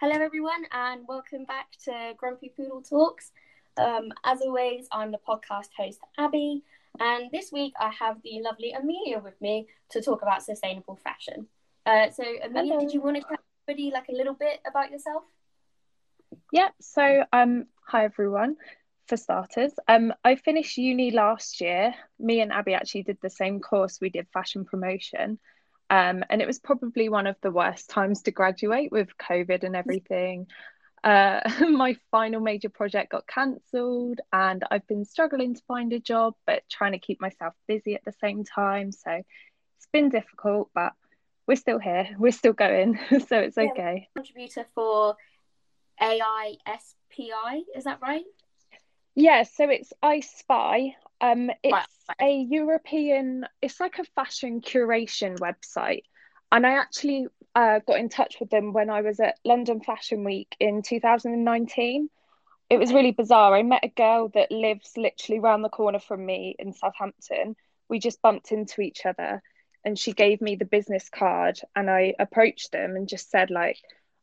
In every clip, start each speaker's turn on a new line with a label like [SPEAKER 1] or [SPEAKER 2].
[SPEAKER 1] Hello, everyone, and welcome back to Grumpy Poodle Talks. Um, as always, I'm the podcast host, Abby, and this week I have the lovely Amelia with me to talk about sustainable fashion. Uh, so, Amelia,
[SPEAKER 2] Hello.
[SPEAKER 1] did you want to tell everybody like a little bit about yourself?
[SPEAKER 2] Yeah, so um hi everyone. For starters, um I finished uni last year. Me and Abby actually did the same course. We did fashion promotion. Um and it was probably one of the worst times to graduate with COVID and everything. Uh my final major project got cancelled and I've been struggling to find a job but trying to keep myself busy at the same time. So it's been difficult, but we're still here. We're still going. So it's okay.
[SPEAKER 1] Contributor for AISPI, is that right?
[SPEAKER 2] Yeah, so it's AISPI. Um, it's
[SPEAKER 1] Right.
[SPEAKER 2] a European, it's like a fashion curation website. And I actually uh, got in touch with them when I was at London Fashion Week in 2019. It was really bizarre. I met a girl that lives literally round the corner from me in Southampton. We just bumped into each other and she gave me the business card and I approached them and just said like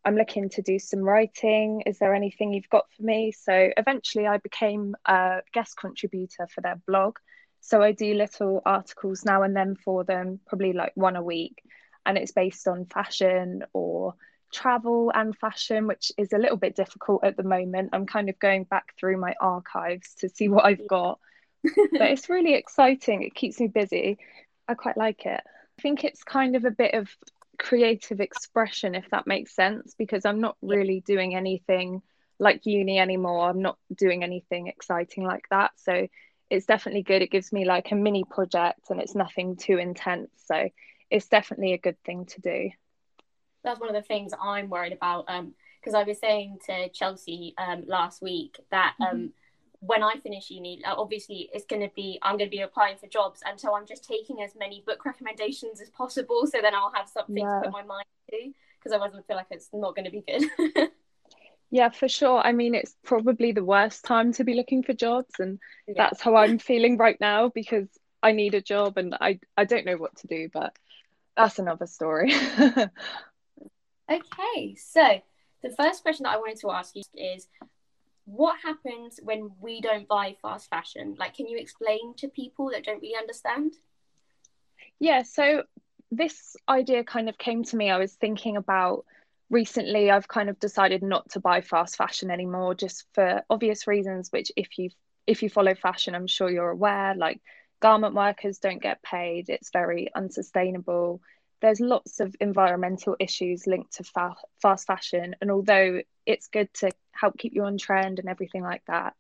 [SPEAKER 2] I'm looking to do some writing. Is there anything you've got for me? So eventually I became a guest contributor for their blog. So I do little articles now and then for them, probably like one a week. And it's based on fashion or travel and fashion, which is a little bit difficult at the moment. I'm kind of going back through my archives to see what I've got. but it's really exciting. It keeps me busy. I quite like it. I think it's kind of a bit of creative expression, if that makes sense, because I'm not really doing anything like uni anymore. I'm not doing anything exciting like that. So it's definitely good. It gives me like a mini project and it's nothing too intense. So it's definitely a good thing to do.
[SPEAKER 1] that's one of the things I'm worried about. Um, because I was saying to Chelsea um last week that um when I finish uni, obviously it's going to be I'm going to be applying for jobs, and so I'm just taking as many book recommendations as possible, so then I'll have something
[SPEAKER 2] Yeah.
[SPEAKER 1] to put my mind to, because otherwise I feel like it's not going to be good.
[SPEAKER 2] Yeah, for sure. I mean, it's probably the worst time to be looking for jobs, and
[SPEAKER 1] Yeah.
[SPEAKER 2] that's how I'm feeling right now because I need a job and I I don't know what to do, but that's another story.
[SPEAKER 1] Okay, so the first question that I wanted to ask you is what happens when we don't buy fast fashion? Like, can you explain to people that don't really understand?
[SPEAKER 2] Yeah, so this idea kind of came to me. I was thinking about recently, I've kind of decided not to buy fast fashion anymore, just for obvious reasons, which if you if you follow fashion, I'm sure you're aware, like garment workers don't get paid, it's very unsustainable. There's lots of environmental issues linked to fa fast fashion, and although it's good to help keep you on trend and everything like that,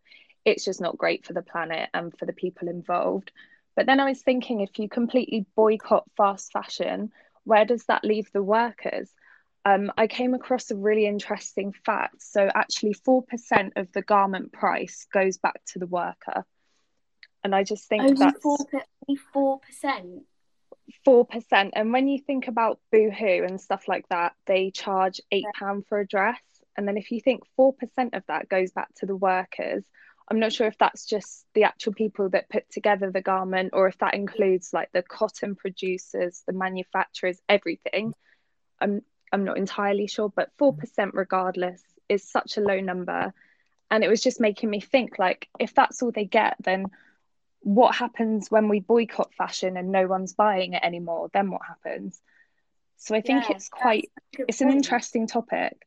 [SPEAKER 2] it's just not great for the planet and for the people involved. But then I was thinking if you completely boycott fast fashion, where does that leave the workers? Um, I came across a really interesting fact. So, actually, 4% of the garment price goes back to the worker. And I just think
[SPEAKER 1] Only
[SPEAKER 2] that's
[SPEAKER 1] four four percent.
[SPEAKER 2] 4%. And when you think about Boohoo and stuff like that, they charge £8 for a dress. And then if you think 4% of that goes back to the workers, I'm not sure if that's just the actual people that put together the garment or if that includes like the cotton producers, the manufacturers, everything. I'm I'm not entirely sure, but 4% regardless is such a low number. And it was just making me think like if that's all they get, then what happens when we boycott fashion and no one's buying it anymore? Then what happens? So I think
[SPEAKER 1] Yeah,
[SPEAKER 2] it's quite it's an interesting topic.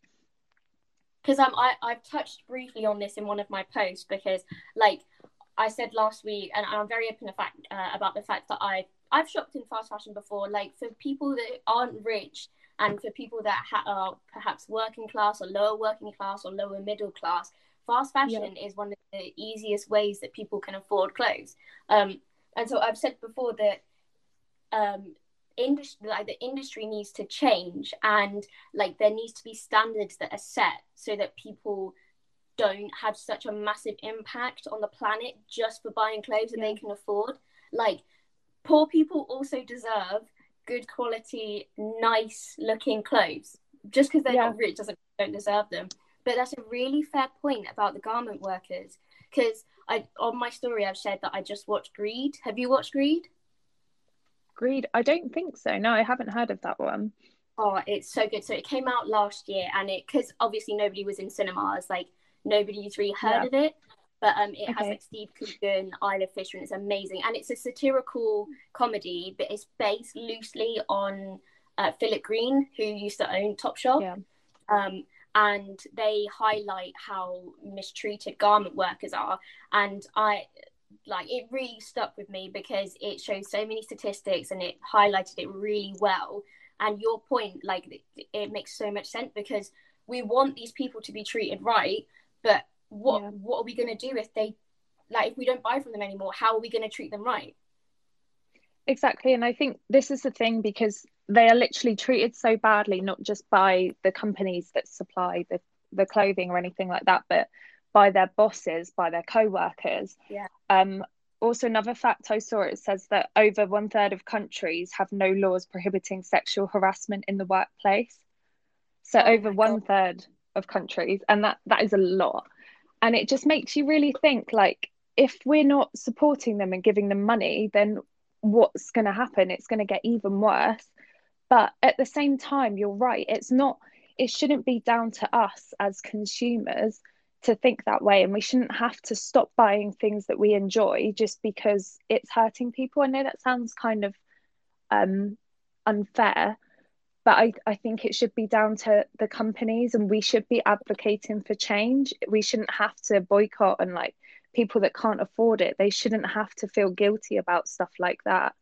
[SPEAKER 1] Because um, I I've touched briefly on this in one of my posts because like I said last week, and I'm very open the fact uh, about the fact that I I've shopped in fast fashion before. Like for people that aren't rich and for people that ha- are perhaps working class or lower working class or lower middle class, fast fashion is one of the easiest ways that people can afford clothes. Um, and so I've said before that um, industry like the industry needs to change and like there needs to be standards that are set so that people don't have such a massive impact on the planet just for buying clothes that
[SPEAKER 2] Yeah.
[SPEAKER 1] they can afford like poor people also deserve good quality nice looking clothes just because they're
[SPEAKER 2] Yeah.
[SPEAKER 1] not rich doesn't don't deserve them but that's a really fair point about the garment workers because I on my story I've said that I just watched Greed. Have you watched Greed?
[SPEAKER 2] Greed, I don't think so. No, I haven't heard of that one.
[SPEAKER 1] Oh, it's so good. So it came out last year, and it because obviously nobody was in cinemas, like nobody's really heard yeah. of it. But um, it okay. has like Steve Coogan, Isla Fisher, and it's amazing. And it's a satirical comedy, but it's based loosely on uh, Philip Green, who used to own Topshop. Yeah. Um, and they highlight how mistreated garment workers are. And I like it really stuck with me because it shows so many statistics and it highlighted it really well. And your point, like, it makes so much sense because we want these people to be treated right, but what yeah. what are we going to do if they like if we don't buy from them anymore how are we going to treat them right
[SPEAKER 2] exactly and i think this is the thing because they are literally treated so badly not just by the companies that supply the the clothing or anything like that but by their bosses by their co-workers.
[SPEAKER 1] Yeah.
[SPEAKER 2] Um also another fact i saw it says that over one third of countries have no laws prohibiting sexual harassment in the workplace. So oh over one third of countries and that that is a lot. And it just makes you really think like if we're not supporting them and giving them money then what's going to happen? It's going to get even worse. But at the same time you're right it's not it shouldn't be down to us as consumers to think that way and we shouldn't have to stop buying things that we enjoy just because it's hurting people. I know that sounds kind of um unfair but I, I think it should be down to the companies and we should be advocating for change. We shouldn't have to boycott and like people that can't afford it. They shouldn't have to feel guilty about stuff like that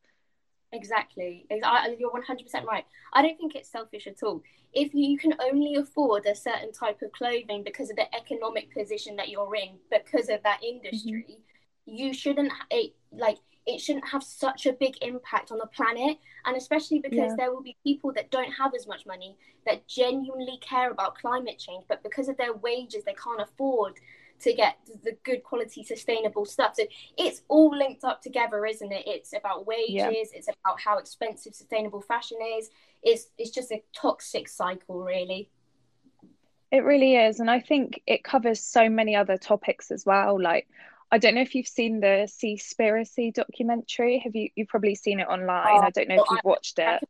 [SPEAKER 1] exactly you're 100% right i don't think it's selfish at all if you can only afford a certain type of clothing because of the economic position that you're in because of that industry mm-hmm. you shouldn't it, like it shouldn't have such a big impact on the planet and especially because yeah. there will be people that don't have as much money that genuinely care about climate change but because of their wages they can't afford to get the good quality sustainable stuff so it's all linked up together isn't it it's about wages yeah. it's about how expensive sustainable fashion is it's it's just a toxic cycle really
[SPEAKER 2] it really is and i think it covers so many other topics as well like I don't know if you've seen the Seaspiracy documentary. Have you? You've probably seen it online. Oh, I don't know well, if you've I, watched it.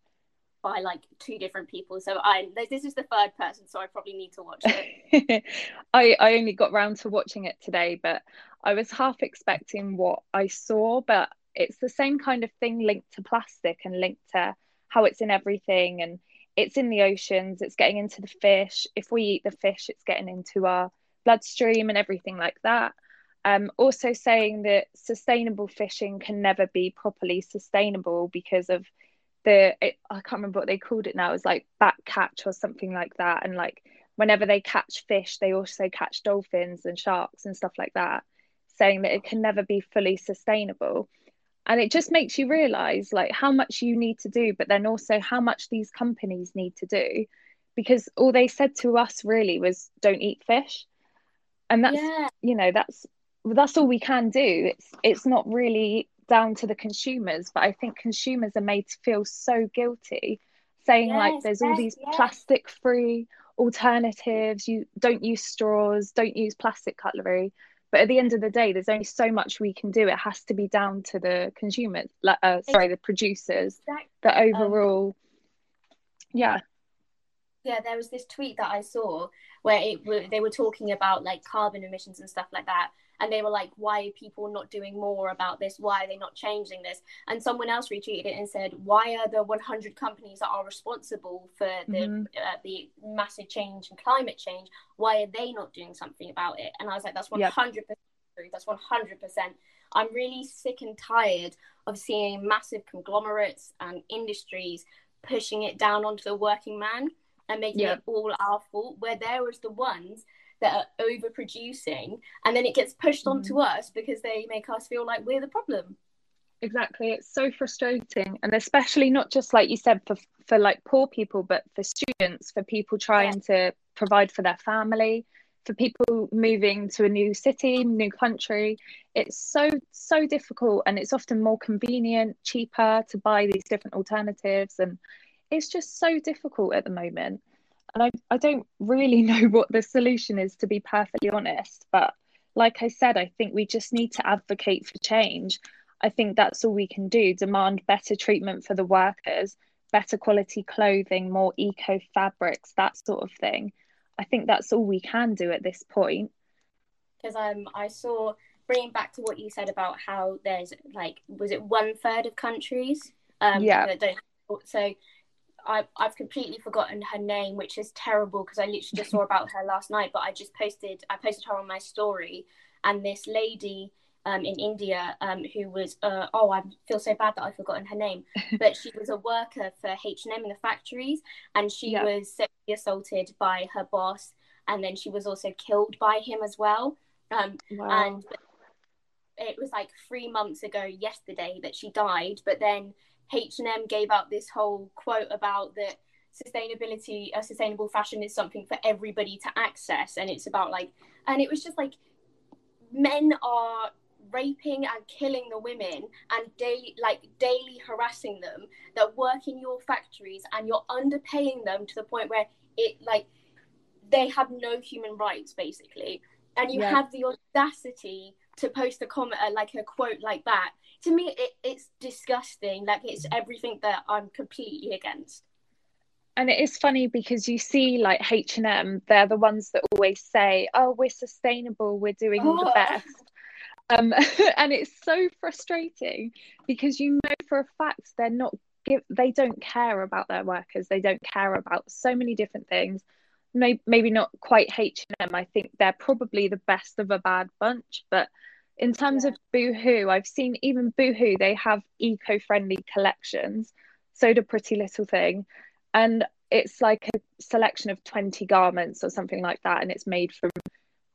[SPEAKER 1] By like two different people, so I this is the third person, so I probably need to watch it.
[SPEAKER 2] I I only got round to watching it today, but I was half expecting what I saw, but it's the same kind of thing linked to plastic and linked to how it's in everything and it's in the oceans, it's getting into the fish. If we eat the fish, it's getting into our bloodstream and everything like that. Um, also saying that sustainable fishing can never be properly sustainable because of the it, I can't remember what they called it now. It's like back catch or something like that. And like whenever they catch fish, they also catch dolphins and sharks and stuff like that, saying that it can never be fully sustainable. And it just makes you realize like how much you need to do, but then also how much these companies need to do. Because all they said to us really was don't eat fish. And that's yeah. you know, that's that's all we can do it's it's not really down to the consumers but i think consumers are made to feel so guilty saying yes, like there's yes, all these yes. plastic free alternatives. You don't use straws don't use plastic cutlery. But at the end of the day there's only so much we can do. It has to be down to the consumers like uh, sorry the producers. Exactly. that um, overall um, yeah.
[SPEAKER 1] Yeah there was this tweet that i saw where it they were talking about like carbon emissions and stuff like that and they were like why are people not doing more about this why are they not changing this and someone else retweeted it and said why are the 100 companies that are responsible for the mm-hmm. uh, the massive change and climate change why are they not doing something about it and i was like that's 100% yep. true that's 100% i'm really sick and tired of seeing massive conglomerates and industries pushing it down onto the working man and making yep. it all our fault where there was the ones that are overproducing and then it gets pushed mm-hmm. onto us because they make us feel like we're the problem
[SPEAKER 2] exactly it's so frustrating and especially not just like you said for for like poor people but for students for people trying yeah. to provide for their family for people moving to a new city new country it's so so difficult and it's often more convenient cheaper to buy these different alternatives and it's just so difficult at the moment and I, I don't really know what the solution is to be perfectly honest but like i said i think we just need to advocate for change i think that's all we can do demand better treatment for the workers better quality clothing, more eco fabrics, that sort of thing. I think that's all we can do at this point.
[SPEAKER 1] Because um, I saw bringing back to what you said about how there's like was it one third of countries um
[SPEAKER 2] yeah
[SPEAKER 1] that don't so I, I've completely forgotten her name, which is terrible because I literally just saw about her last night. But I just posted, I posted her on my story, and this lady um, in India um, who was, uh, oh, I feel so bad that I've forgotten her name, but she was a worker for H and M in the factories, and she yep. was sexually assaulted by her boss, and then she was also killed by him as well. Um, wow. And it was like three months ago yesterday that she died, but then H&M gave out this whole quote about that sustainability, a sustainable fashion is something for everybody to access, and it's about like, and it was just like, men are raping and killing the women and daily like daily harassing them that work in your factories and you're underpaying them to the point where it like they have no human rights basically and you yeah. have the audacity to post a comment uh, like a quote like that to me it, it's disgusting. Like it's everything that i'm completely against.
[SPEAKER 2] And it is funny because you see like h&m they're the ones that always say oh we're sustainable we're doing oh. the best. Um, and it's so frustrating because you know for a fact they're not give they don't care about their workers. They don't care about so many different things maybe, maybe not quite h&m i think they're probably the best of a bad bunch but in terms yeah. of boohoo i've seen even boohoo they have eco-friendly collections so do pretty little thing and it's like a selection of 20 garments or something like that and it's made from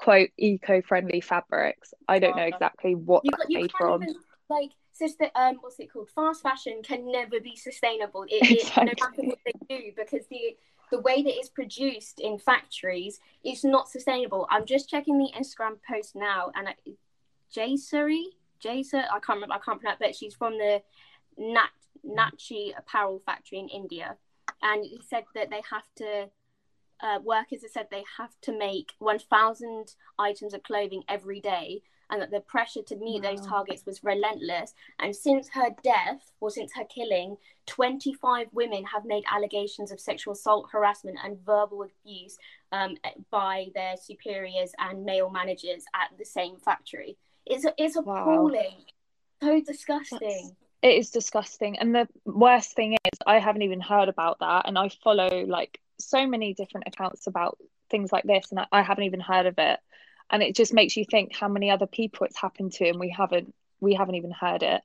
[SPEAKER 2] quote eco-friendly fabrics. I don't know exactly what you, that's you made from. even,
[SPEAKER 1] like sister um what's it called? Fast fashion can never be sustainable. It, exactly. it, no matter what they do because the the way that it's produced in factories is not sustainable. I'm just checking the instagram post now and Jaysari, Jaysa, I can't remember, I can't pronounce, but she's from the Nat Natchi apparel factory in India, and he said that they have to. Uh, workers have said they have to make 1,000 items of clothing every day, and that the pressure to meet wow. those targets was relentless. And since her death, or since her killing, 25 women have made allegations of sexual assault, harassment, and verbal abuse um, by their superiors and male managers at the same factory. It's it's appalling. Wow. So disgusting.
[SPEAKER 2] It is disgusting. And the worst thing is I haven't even heard about that and I follow like so many different accounts about things like this and I, I haven't even heard of it. And it just makes you think how many other people it's happened to and we haven't we haven't even heard it.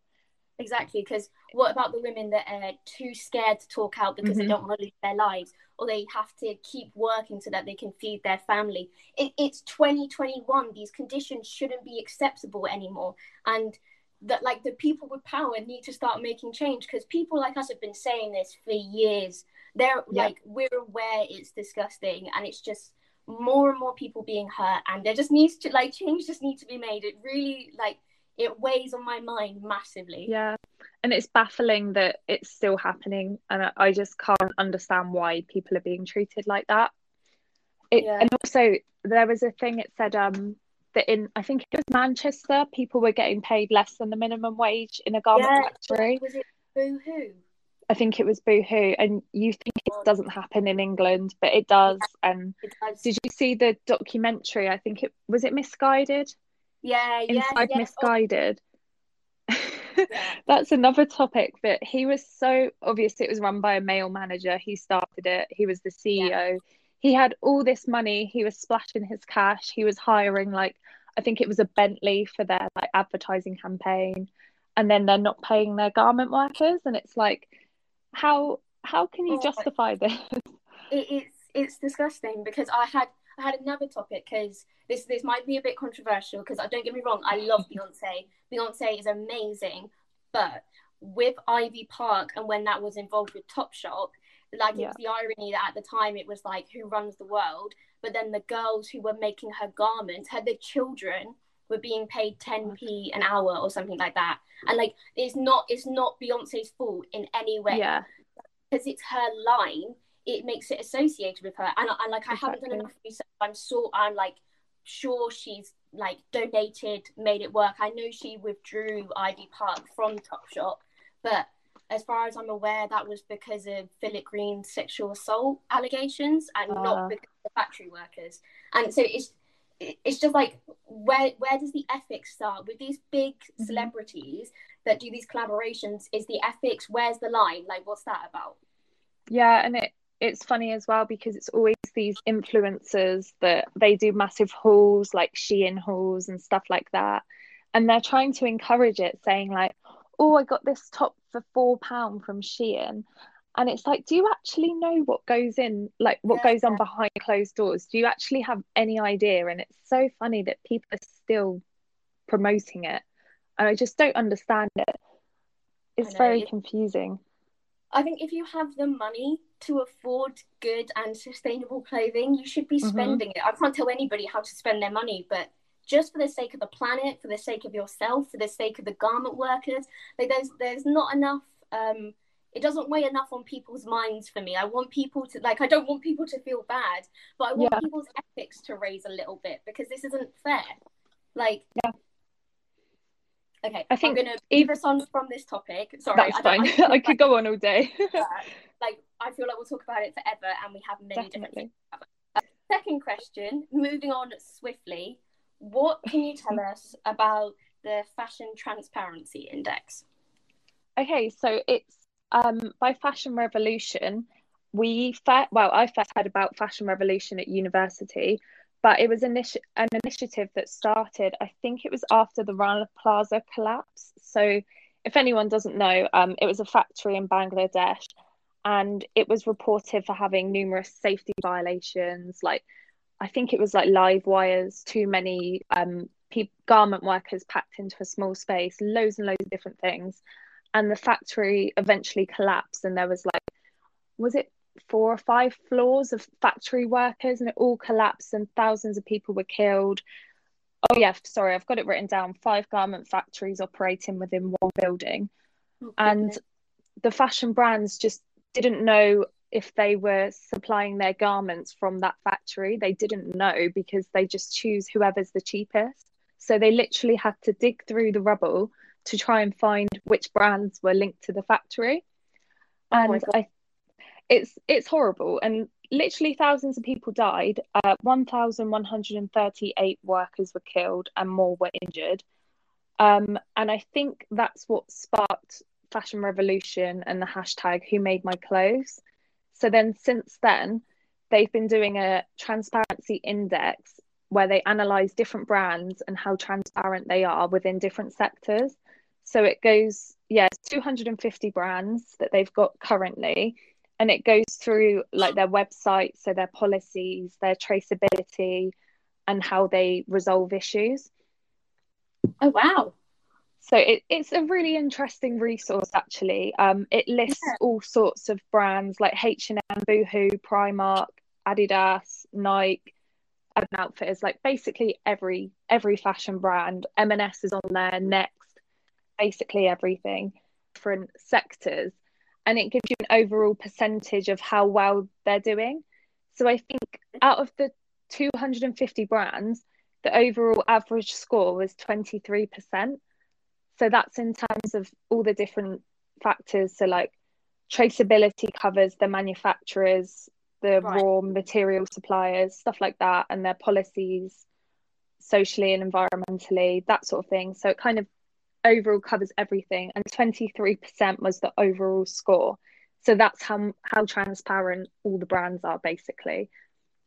[SPEAKER 1] Exactly, because what about the women that are too scared to talk out because mm-hmm. they don't want to lose their lives, or they have to keep working so that they can feed their family? It, it's 2021. These conditions shouldn't be acceptable anymore, and that like the people with power need to start making change because people like us have been saying this for years. They're like we're aware it's disgusting, and it's just more and more people being hurt, and there just needs to like change just needs to be made. It really like it weighs on my mind massively.
[SPEAKER 2] Yeah. And it's baffling that it's still happening. And I just can't understand why people are being treated like that. It, yeah. And also, there was a thing it said um, that in, I think it was Manchester, people were getting paid less than the minimum wage in a garment yeah. factory.
[SPEAKER 1] Was it Boohoo?
[SPEAKER 2] I think it was Boohoo, and you think it doesn't happen in England, but it does. And um, it does. did you see the documentary? I think it was it Missguided.
[SPEAKER 1] Yeah,
[SPEAKER 2] yeah, inside
[SPEAKER 1] yeah.
[SPEAKER 2] Missguided. Oh. That's another topic. But he was so obvious. It was run by a male manager. He started it. He was the CEO. Yeah. He had all this money. He was splashing his cash. He was hiring like I think it was a Bentley for their like advertising campaign, and then they're not paying their garment workers. And it's like, how how can you oh, justify this?
[SPEAKER 1] It, it's it's disgusting because I had I had another topic because this this might be a bit controversial because I uh, don't get me wrong, I love Beyonce. Beyonce is amazing, but with Ivy Park and when that was involved with Topshop, like yeah. it was the irony that at the time it was like who runs the world, but then the girls who were making her garments, had the children were being paid 10p an hour or something like that. And like it's not it's not Beyonce's fault in any way.
[SPEAKER 2] Yeah.
[SPEAKER 1] Because it's her line it makes it associated with her. And, and like I exactly. haven't done enough research. I'm so I'm like sure she's like donated, made it work. I know she withdrew Ivy Park from Topshop, but as far as I'm aware, that was because of Philip Green's sexual assault allegations and uh. not because of the factory workers. And so it's it's just like where where does the ethics start with these big mm-hmm. celebrities that do these collaborations? Is the ethics where's the line? Like what's that about?
[SPEAKER 2] Yeah, and it it's funny as well because it's always these influencers that they do massive hauls like Shein hauls and stuff like that. And they're trying to encourage it, saying like, oh, I got this top for four pound from Shein. And it's like, do you actually know what goes in, like what yeah, goes on behind closed doors? Do you actually have any idea? And it's so funny that people are still promoting it. And I just don't understand it. It's very confusing.
[SPEAKER 1] I think if you have the money to afford good and sustainable clothing, you should be mm-hmm. spending mm-hmm. it. I can't tell anybody how to spend their money, but just for the sake of the planet, for the sake of yourself, for the sake of the garment workers. Like there's there's not enough um it doesn't weigh enough on people's minds for me. I want people to like I don't want people to feel bad, but I want yeah. people's ethics to raise a little bit because this isn't fair. Like
[SPEAKER 2] yeah.
[SPEAKER 1] Okay, I think I'm gonna move us on from this topic. Sorry,
[SPEAKER 2] that's I fine. I, I could go on all day.
[SPEAKER 1] like I feel like we'll talk about it forever, and we have many Definitely. different. Uh, second question, moving on swiftly. What can you tell us about the Fashion Transparency Index?
[SPEAKER 2] Okay, so it's um, by Fashion Revolution. We first, well, I first heard about Fashion Revolution at university, but it was initi- an initiative that started. I think it was after the Rana Plaza collapse. So, if anyone doesn't know, um, it was a factory in Bangladesh, and it was reported for having numerous safety violations, like I think it was like live wires, too many um, pe- garment workers packed into a small space, loads and loads of different things. And the factory eventually collapsed, and there was like, was it four or five floors of factory workers, and it all collapsed, and thousands of people were killed. Oh, yeah, sorry, I've got it written down five garment factories operating within one building. Oh, and the fashion brands just didn't know if they were supplying their garments from that factory. They didn't know because they just choose whoever's the cheapest. So they literally had to dig through the rubble to try and find which brands were linked to the factory. Oh and I, it's it's horrible. And literally thousands of people died. Uh, 1,138 workers were killed and more were injured. Um, and I think that's what sparked fashion revolution and the hashtag who made my clothes so then since then, they've been doing a transparency index where they analyze different brands and how transparent they are within different sectors. So it goes, yeah, 250 brands that they've got currently. And it goes through like their website, so their policies, their traceability, and how they resolve issues.
[SPEAKER 1] Oh, wow.
[SPEAKER 2] So it, it's a really interesting resource actually. Um, it lists yeah. all sorts of brands like H&M, Boohoo, Primark, Adidas, Nike, Urban Outfitters, like basically every every fashion brand. M&S is on there next, basically everything, different sectors, and it gives you an overall percentage of how well they're doing. So I think out of the 250 brands, the overall average score was 23% so that's in terms of all the different factors so like traceability covers the manufacturers the right. raw material suppliers stuff like that and their policies socially and environmentally that sort of thing so it kind of overall covers everything and 23% was the overall score so that's how how transparent all the brands are basically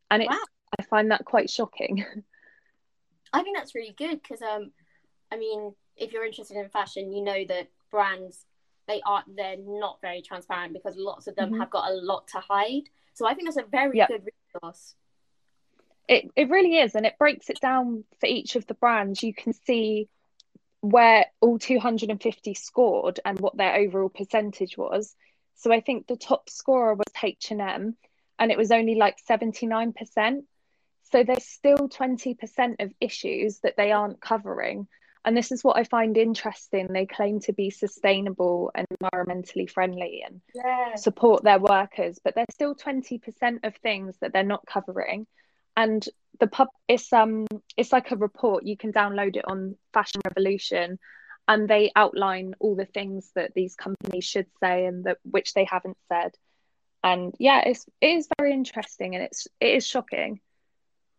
[SPEAKER 2] and it's wow. i find that quite shocking
[SPEAKER 1] i think that's really good because um i mean if you're interested in fashion, you know that brands they are they're not very transparent because lots of them mm-hmm. have got a lot to hide. So I think that's a very yep. good resource.
[SPEAKER 2] It it really is, and it breaks it down for each of the brands. You can see where all 250 scored and what their overall percentage was. So I think the top scorer was H&M and it was only like 79%. So there's still 20% of issues that they aren't covering and this is what I find interesting. They claim to be sustainable and environmentally friendly and yeah. support their workers, but there's still 20% of things that they're not covering. And the pub it's um it's like a report. You can download it on Fashion Revolution and they outline all the things that these companies should say and that which they haven't said. And yeah, it's it is very interesting and it's it is shocking.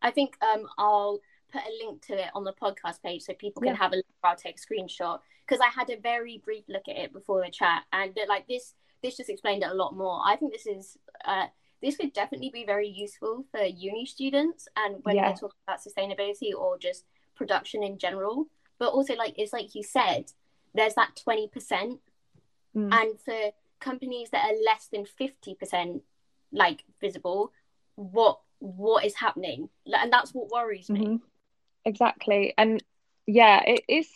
[SPEAKER 1] I think um, I'll put a link to it on the podcast page so people can
[SPEAKER 2] Yeah.
[SPEAKER 1] have a look. I'll take a screenshot because I had a very brief look at it before the chat, and like this, this just explained it a lot more. I think this is uh, this could definitely be very useful for uni students and when
[SPEAKER 2] Yeah.
[SPEAKER 1] they're talking about sustainability or just production in general. But also, like it's like you said, there's that twenty percent,
[SPEAKER 2] Mm.
[SPEAKER 1] and for companies that are less than fifty percent like visible, what what is happening? And that's what worries me.
[SPEAKER 2] Mhm. Exactly. And yeah, it is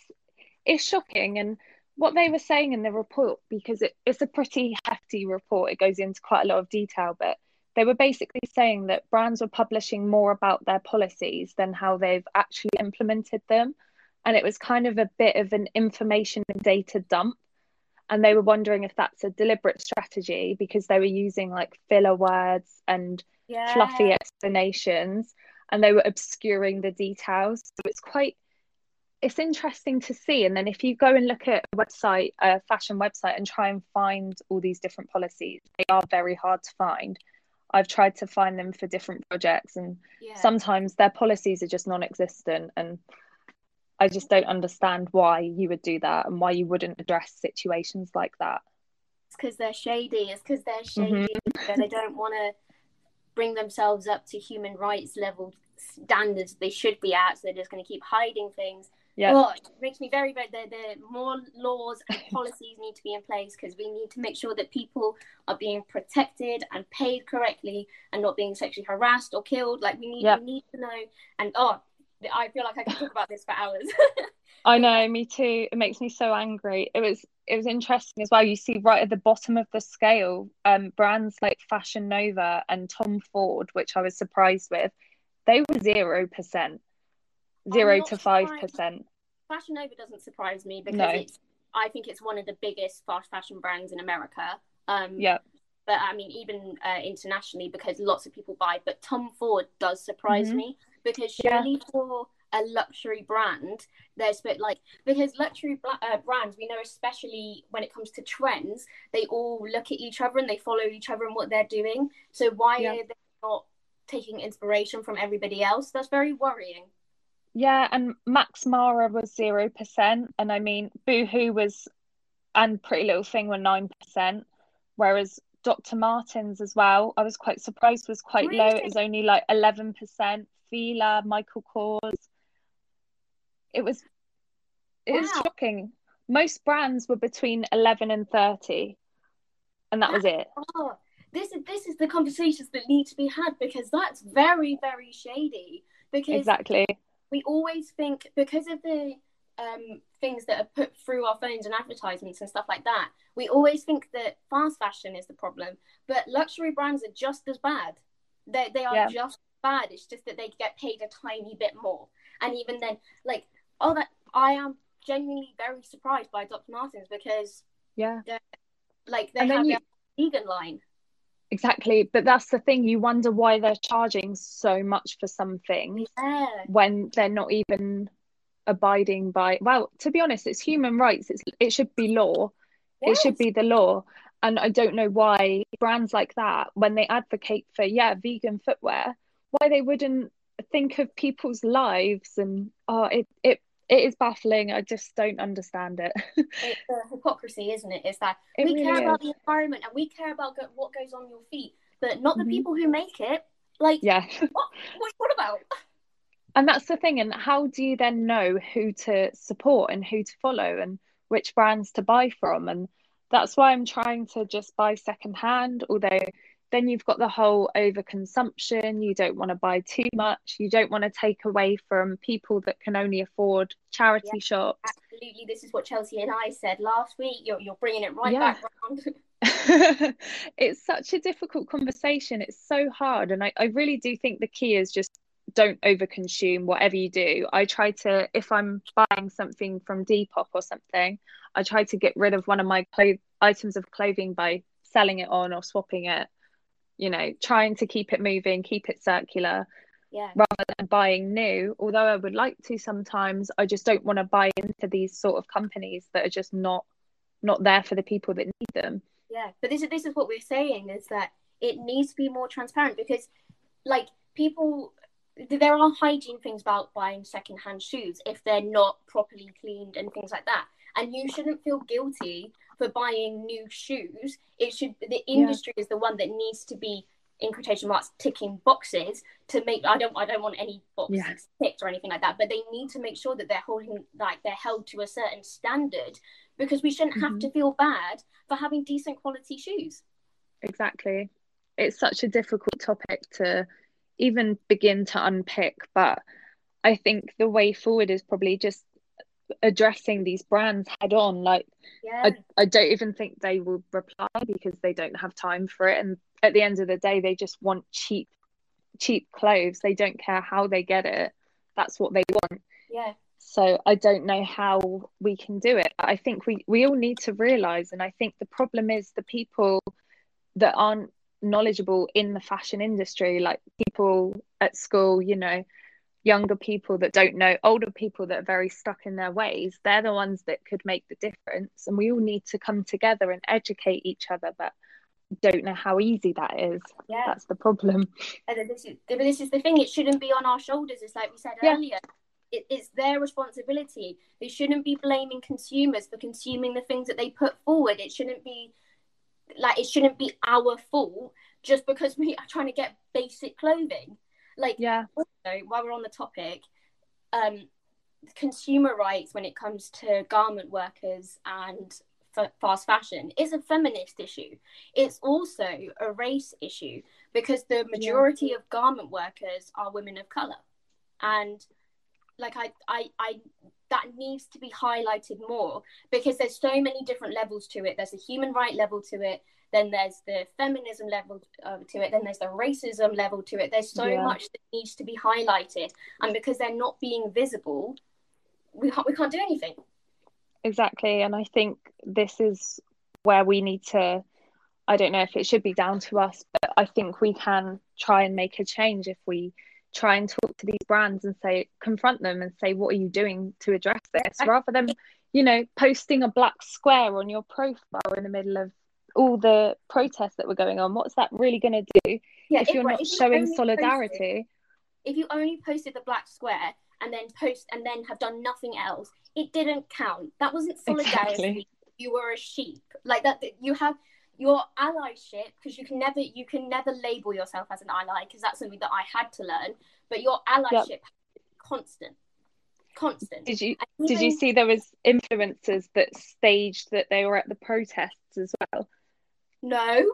[SPEAKER 2] it's shocking and what they were saying in the report because it, it's a pretty hefty report it goes into quite a lot of detail but they were basically saying that brands were publishing more about their policies than how they've actually implemented them. And it was kind of a bit of an information and data dump. And they were wondering if that's a deliberate strategy because they were using like filler words and
[SPEAKER 1] Yeah.
[SPEAKER 2] fluffy explanations and they were obscuring the details. So it's quite it's interesting to see. And then if you go and look at a website a fashion website and try and find all these different policies they are very hard to find i've tried to find them for different projects and
[SPEAKER 1] Yeah.
[SPEAKER 2] sometimes their policies are just non-existent and i just don't understand why you would do that and why you wouldn't address situations like that
[SPEAKER 1] It's because they're shady. It's because they're
[SPEAKER 2] Mhm.
[SPEAKER 1] shady. and they don't want to bring themselves up to human rights level standards they should be at. So they're just going to keep hiding things.
[SPEAKER 2] Yeah
[SPEAKER 1] Oh, it makes me very, very. The, the more laws and policies need to be in place because we need to make sure that people are being protected and paid correctly and not being sexually harassed or killed. Like we need,
[SPEAKER 2] Yep.
[SPEAKER 1] we need to know. And oh, I feel like I could talk about this for hours.
[SPEAKER 2] I know, me too. It makes me so angry. It was it was interesting as well. You see right at the bottom of the scale, um, brands like Fashion Nova and Tom Ford, which I was surprised with, they were zero percent, zero to five percent.
[SPEAKER 1] Fashion Nova doesn't surprise me because
[SPEAKER 2] No.
[SPEAKER 1] it's. I think it's one of the biggest fast fashion brands in America. Um,
[SPEAKER 2] Yeah,
[SPEAKER 1] but I mean, even uh, internationally, because lots of people buy. But Tom Ford does surprise
[SPEAKER 2] Mhm.
[SPEAKER 1] me because
[SPEAKER 2] Yeah.
[SPEAKER 1] surely for a luxury brand, there's but like because luxury bla- uh, brands, we know especially when it comes to trends, they all look at each other and they follow each other and what they're doing. So why
[SPEAKER 2] Yeah.
[SPEAKER 1] are they not taking inspiration from everybody else? That's very worrying.
[SPEAKER 2] Yeah. And Max Mara was zero percent, and I mean Boohoo was, and Pretty Little Thing were nine percent, whereas Dr. Martens as well. I was quite surprised was quite low. It was only like eleven percent. Fila, Michael Kors. It was it was shocking. Most brands were between eleven and thirty, and that was it.
[SPEAKER 1] Oh, this is this is the conversations that need to be had because that's very very shady. Because
[SPEAKER 2] Exactly.
[SPEAKER 1] We always think because of the um, things that are put through our phones and advertisements and stuff like that, we always think that fast fashion is the problem. But luxury brands are just as bad. They they are
[SPEAKER 2] Yeah.
[SPEAKER 1] just bad. It's just that they get paid a tiny bit more. And even then, like, oh, that I am genuinely very surprised by Dr. Martens because
[SPEAKER 2] Yeah.
[SPEAKER 1] like they
[SPEAKER 2] And
[SPEAKER 1] have
[SPEAKER 2] you-
[SPEAKER 1] their vegan line.
[SPEAKER 2] Exactly. But that's the thing. You wonder why they're charging so much for something
[SPEAKER 1] Yeah.
[SPEAKER 2] when they're not even abiding by. Well, to be honest, it's human rights. It's it should be law. It should be the law. And I don't know why brands like that, when they advocate for yeah vegan footwear, why they wouldn't think of people's lives and oh it it it is baffling. I just don't understand it.
[SPEAKER 1] it's a hypocrisy, isn't it? It's that
[SPEAKER 2] It
[SPEAKER 1] we
[SPEAKER 2] really
[SPEAKER 1] care about the environment and we care about go- what goes on your feet, but not the
[SPEAKER 2] Mhm.
[SPEAKER 1] people who make it. Like,
[SPEAKER 2] yeah.
[SPEAKER 1] what, what, what about?
[SPEAKER 2] And that's the thing. And how do you then know who to support and who to follow and which brands to buy from? And that's why I'm trying to just buy secondhand, although then you've got the whole overconsumption. You don't want to buy too much. You don't want to take away from people that can only afford charity
[SPEAKER 1] Yeah.
[SPEAKER 2] shops.
[SPEAKER 1] Absolutely, this is what Chelsea and I said last week. You're, you're bringing it right
[SPEAKER 2] Yeah.
[SPEAKER 1] back round.
[SPEAKER 2] it's such a difficult conversation. It's so hard. And I, I really do think the key is just don't overconsume whatever you do. I try to, if I'm buying something from Depop or something, I try to get rid of one of my clo- items of clothing by selling it on or swapping it, you know, trying to keep it moving, keep it circular.
[SPEAKER 1] Yeah.
[SPEAKER 2] rather than buying new. Although I would like to sometimes, I just don't want to buy into these sort of companies that are just not not there for the people that need them.
[SPEAKER 1] Yeah, but this is this is what we're saying is that it needs to be more transparent because, like, people there are hygiene things about buying secondhand shoes if they're not properly cleaned and things like that. And you shouldn't feel guilty for buying new shoes. It should the industry yeah. is the one that needs to be in quotation marks ticking boxes to make I don't I don't want any boxes yeah. ticked or anything like that, but they need to make sure that they're holding like they're held to a certain standard because we shouldn't mm-hmm. have to feel bad for having decent quality shoes.
[SPEAKER 2] Exactly. It's such a difficult topic to even begin to unpick, but I think the way forward is probably just addressing these brands head on like yeah. I, I don't even think they will reply because they don't have time for it. And at the end of the day they just want cheap cheap clothes. They don't care how they get it. That's what they want.
[SPEAKER 1] Yeah.
[SPEAKER 2] So i don't know how we can do it. I think we we all need to realize and i think the problem is the people that aren't knowledgeable in the fashion industry like people at school you know younger people that don't know older people that are very stuck in their ways they're the ones that could make the difference. And we all need to come together and educate each other but don't know how easy that is. Yeah. That's the problem.
[SPEAKER 1] And this is, this is the thing it shouldn't be on our shoulders it's like we said yeah. earlier. It, it's their responsibility. They shouldn't be blaming consumers for consuming the things that they put forward. It shouldn't be like it shouldn't be our fault just because we are trying to get basic clothing like,
[SPEAKER 2] yeah.
[SPEAKER 1] Also, while we're on the topic, um, consumer rights when it comes to garment workers and f- fast fashion is a feminist issue. It's also a race issue because the majority yeah. of garment workers are women of color, and like I, I, I that needs to be highlighted more because there's so many different levels to it. There's a human right level to it then there's the feminism level um, to it then there's the racism level to it. There's so yeah. much that needs to be highlighted. And because they're not being visible we can't we can't do anything.
[SPEAKER 2] Exactly. And i think this is where we need to i don't know if it should be down to us but i think we can try and make a change if we try and talk to these brands and say confront them and say what are you doing to address this? Rather than you know posting a black square on your profile in the middle of all the protests that were going on, what's that really going to do yeah, if, if, you're not if showing solidarity? Posted,
[SPEAKER 1] if you only posted the black square and then post and then have done nothing else, it didn't count. That wasn't solidarity. Exactly. You were a sheep. Like that. You have your allyship because you can never you can never label yourself as an ally because that's something that I had to learn. But your allyship yep. constant constant.
[SPEAKER 2] Did you even, did you see there was influencers that staged that they were at the protests as well?
[SPEAKER 1] No.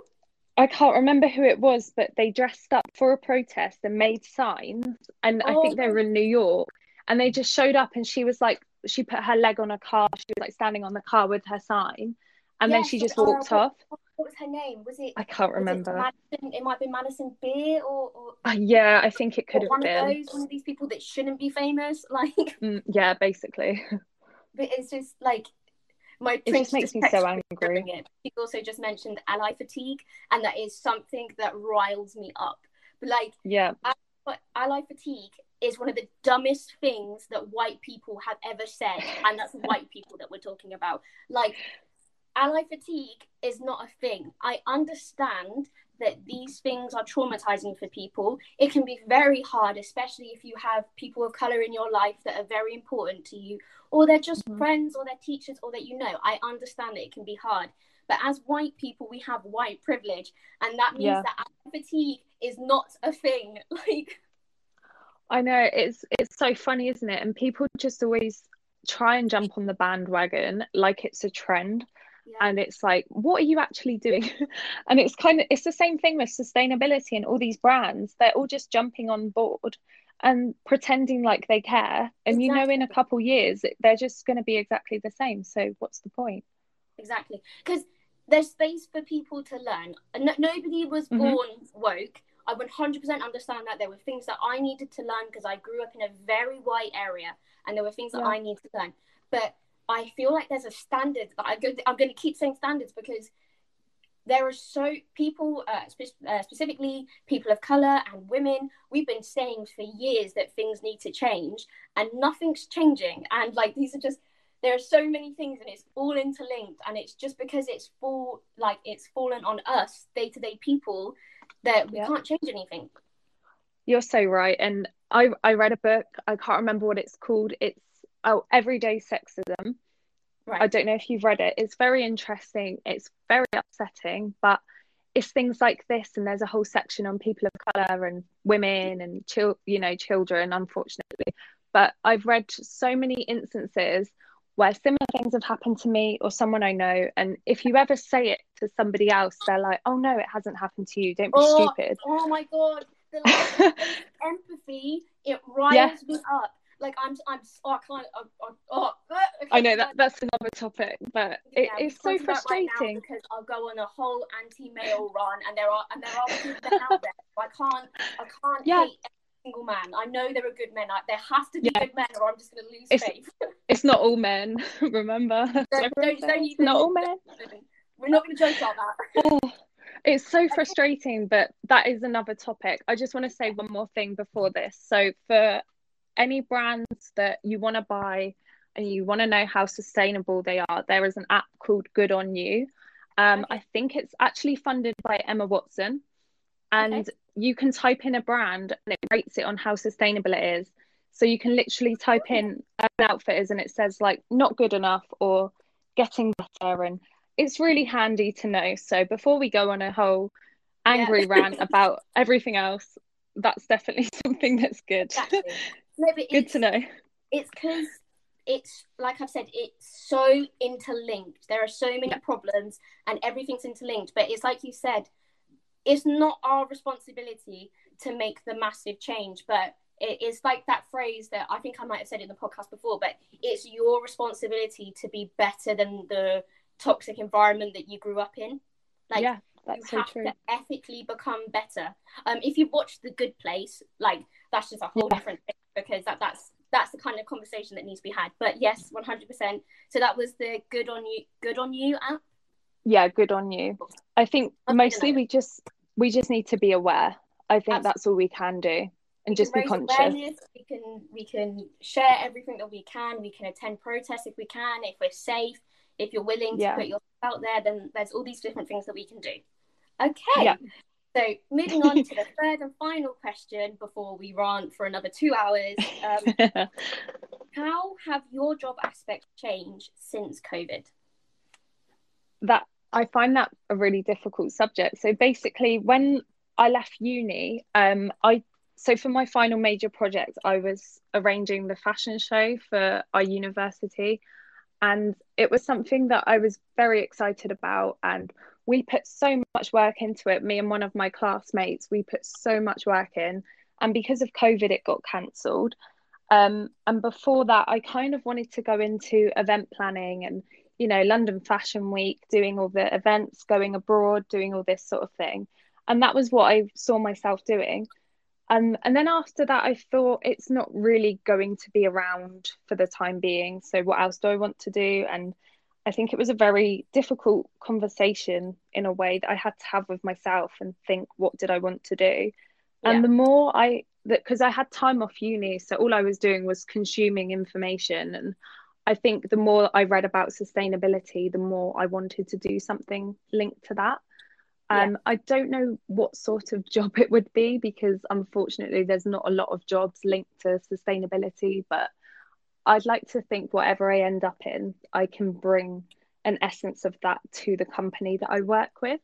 [SPEAKER 2] I can't remember who it was, but they dressed up for a protest and made signs. And oh. I think they were in New York. And they just showed up and she was like, she put her leg on a car. She was like standing on the car with her sign. And yes, then she just walked uh, off.
[SPEAKER 1] What, what, was her name? Was it?
[SPEAKER 2] I can't remember.
[SPEAKER 1] It, Madison, it might be Madison Beer or. or uh,
[SPEAKER 2] yeah, I think it could have
[SPEAKER 1] one
[SPEAKER 2] been.
[SPEAKER 1] One of those, one of these people that shouldn't be famous. Like.
[SPEAKER 2] Mm, yeah, basically.
[SPEAKER 1] But it's just like my
[SPEAKER 2] it just makes me so angry.
[SPEAKER 1] It. She also just mentioned ally fatigue, and that is something that riles me up. But like,
[SPEAKER 2] yeah,
[SPEAKER 1] ally fatigue is one of the dumbest things that white people have ever said, and that's white people that we're talking about. Like, ally fatigue is not a thing. I understand that these things are traumatizing for people. It can be very hard, especially if you have people of color in your life that are very important to you, or they're just mm-hmm. friends, or they're teachers, or that you know. I understand that it can be hard. But as white people, we have white privilege, and that means yeah. that fatigue is not a thing. Like,
[SPEAKER 2] I know it's it's so funny, isn't it? And people just always try and jump on the bandwagon like it's a trend and it's like what are you actually doing and it's kind of it's the same thing with sustainability and all these brands they're all just jumping on board and pretending like they care and exactly. you know in a couple years they're just going to be exactly the same so what's the point
[SPEAKER 1] exactly because there's space for people to learn no- nobody was mm-hmm. born woke I 100% understand that there were things that I needed to learn because I grew up in a very white area and there were things that. I needed to learn. But I feel like there's a standard that I'm going to keep saying standards because there are so people, uh, spe- uh, specifically people of color and women. We've been saying for years that things need to change, and nothing's changing. And like these are just there are so many things, and it's all interlinked. And it's just because it's fall like it's fallen on us, day to day people, that we
[SPEAKER 2] Yeah.
[SPEAKER 1] can't change anything.
[SPEAKER 2] You're so right. And I I read a book. I can't remember what it's called. It's oh, Everyday Sexism. I don't know if you've read it. It's very interesting. It's very upsetting, but it's things like this, and there's a whole section on people of color and women and chil- you know, children, unfortunately. But I've read so many instances where similar things have happened to me or someone I know, and if you ever say it to somebody else, they're like, "Oh no, it hasn't happened to you. Don't be
[SPEAKER 1] Oh,
[SPEAKER 2] stupid."
[SPEAKER 1] oh my god, the empathy it riles
[SPEAKER 2] Yeah.
[SPEAKER 1] me up. Like I'm, I'm, oh, I can't. Oh, oh, okay,
[SPEAKER 2] I know that that's another topic, but
[SPEAKER 1] Yeah, we
[SPEAKER 2] it's so
[SPEAKER 1] that right
[SPEAKER 2] frustrating.
[SPEAKER 1] because I'll go on a whole anti-male run, and there are and there are good men out there. I can't, I can't
[SPEAKER 2] Yeah.
[SPEAKER 1] hate every single man. I know there are good men out there. has to be
[SPEAKER 2] Yeah.
[SPEAKER 1] good men, or I'm just going to lose
[SPEAKER 2] It's-
[SPEAKER 1] faith.
[SPEAKER 2] It's not all men, remember?
[SPEAKER 1] Don't- don't- don't
[SPEAKER 2] not all men.
[SPEAKER 1] We're not going to joke about that.
[SPEAKER 2] Oh, it's so frustrating, but that is another topic. I just want to say one more thing before this. So, for any brands that you want to buy and you want to know how sustainable they are, there is an app called Good on You. Um,
[SPEAKER 1] Okay.
[SPEAKER 2] I think it's actually funded by Emma Watson, and
[SPEAKER 1] Okay.
[SPEAKER 2] you can type in a brand and it rates it on how sustainable it is. So you can literally type in Urban Outfitters and it says like not good enough or getting better, and it's really handy to know. So before we go on a whole angry rant about everything else, that's definitely something that's good.
[SPEAKER 1] Exactly. No, but
[SPEAKER 2] good to know.
[SPEAKER 1] it's because it's like I've said, it's so interlinked. There are so many
[SPEAKER 2] Yeah.
[SPEAKER 1] problems and everything's interlinked. But it's like you said, it's not our responsibility to make the massive change, but it is like that phrase that I think I might have said in the podcast before, but it's your responsibility to be better than the toxic environment that you grew up in. Like
[SPEAKER 2] yeah,
[SPEAKER 1] you
[SPEAKER 2] so
[SPEAKER 1] have
[SPEAKER 2] true.
[SPEAKER 1] to ethically become better. Um, if you watch The Good Place, like that's just a whole
[SPEAKER 2] Yeah.
[SPEAKER 1] different thing because that that's that's the kind of conversation that needs to be had. But yes, one hundred percent. So that was the Good on You Good on You app.
[SPEAKER 2] Yeah, good on you. I think mostly we just we just need to be aware. I think
[SPEAKER 1] Absolutely.
[SPEAKER 2] that's all we can do and
[SPEAKER 1] We
[SPEAKER 2] just be conscious.
[SPEAKER 1] We can we can share everything that we can. We can attend protests if we can. If we're safe, if you're willing to
[SPEAKER 2] Yeah.
[SPEAKER 1] put yourself out there, then there's all these different things that we can do. Okay.
[SPEAKER 2] Yeah.
[SPEAKER 1] So moving on to the third and final question before we rant for another two hours. Um, how have your job aspects changed since COVID?
[SPEAKER 2] that I find that a really difficult subject. So basically, when I left uni, um, I so for my final major project, I was arranging the fashion show for our university, and it was something that I was very excited about. And we put so much work into it. Me and one of my classmates, we put so much work in, and because of COVID, it got cancelled. Um, and before that, I kind of wanted to go into event planning and you know, London Fashion Week, doing all the events, going abroad, doing all this sort of thing. And that was what I saw myself doing. Um, and then after that, I thought it's not really going to be around for the time being. So, what else do I want to do? And I think it was a very difficult conversation in a way that I had to have with myself and think, what did I want to do? And the more I, that because I had time off uni, so all I was doing was consuming information and I think the more I read about sustainability, the more I wanted to do something linked to that. Um, I don't know what sort of job it would be because unfortunately there's not a lot of jobs linked to sustainability, but I'd like to think whatever I end up in, I can bring an essence of that to the company that I work with.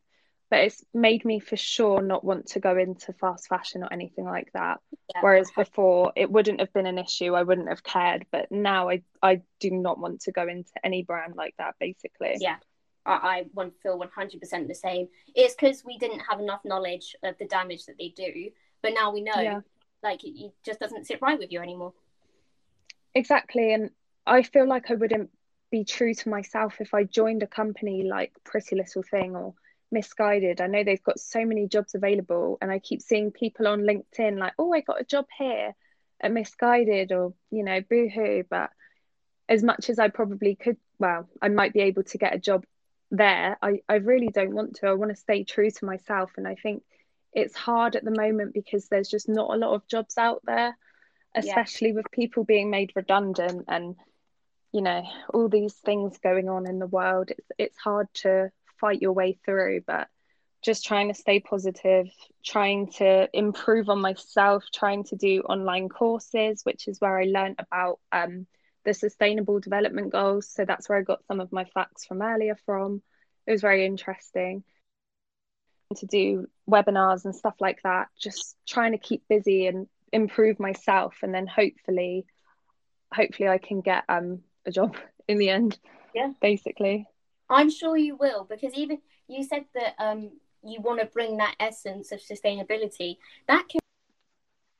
[SPEAKER 2] But it's made me for sure not want to go into fast fashion or anything like that.
[SPEAKER 1] Yeah,
[SPEAKER 2] Whereas before it wouldn't have been an issue, I wouldn't have cared. But now I, I do not want to go into any brand like that, basically.
[SPEAKER 1] Yeah. I, I want feel 100% the same. It's because we didn't have enough knowledge of the damage that they do, but now we know,
[SPEAKER 2] Yeah.
[SPEAKER 1] like, it, it just doesn't sit right with you anymore.
[SPEAKER 2] Exactly. And I feel like I wouldn't be true to myself if I joined a company like Pretty Little Thing or Missguided. I know they've got so many jobs available, and I keep seeing people on LinkedIn like, oh, I got a job here at Missguided or, you know, Boohoo. But as much as I probably could, well, I might be able to get a job there. I, I really don't want to. I want to stay true to myself. And I think it's hard at the moment because there's just not a lot of jobs out there, especially yeah. with people being made redundant and you know all these things going on in the world. It's it's hard to fight your way through, but just trying to stay positive, trying to improve on myself, trying to do online courses, which is where I learned about um, the sustainable development goals. So that's where I got some of my facts from earlier from. It was very interesting to do webinars and stuff like that, just trying to keep busy and improve myself and then hopefully hopefully I can get um a job in the end.
[SPEAKER 1] Yeah.
[SPEAKER 2] Basically.
[SPEAKER 1] I'm sure you will because even you said that um you want to bring that essence of sustainability. That can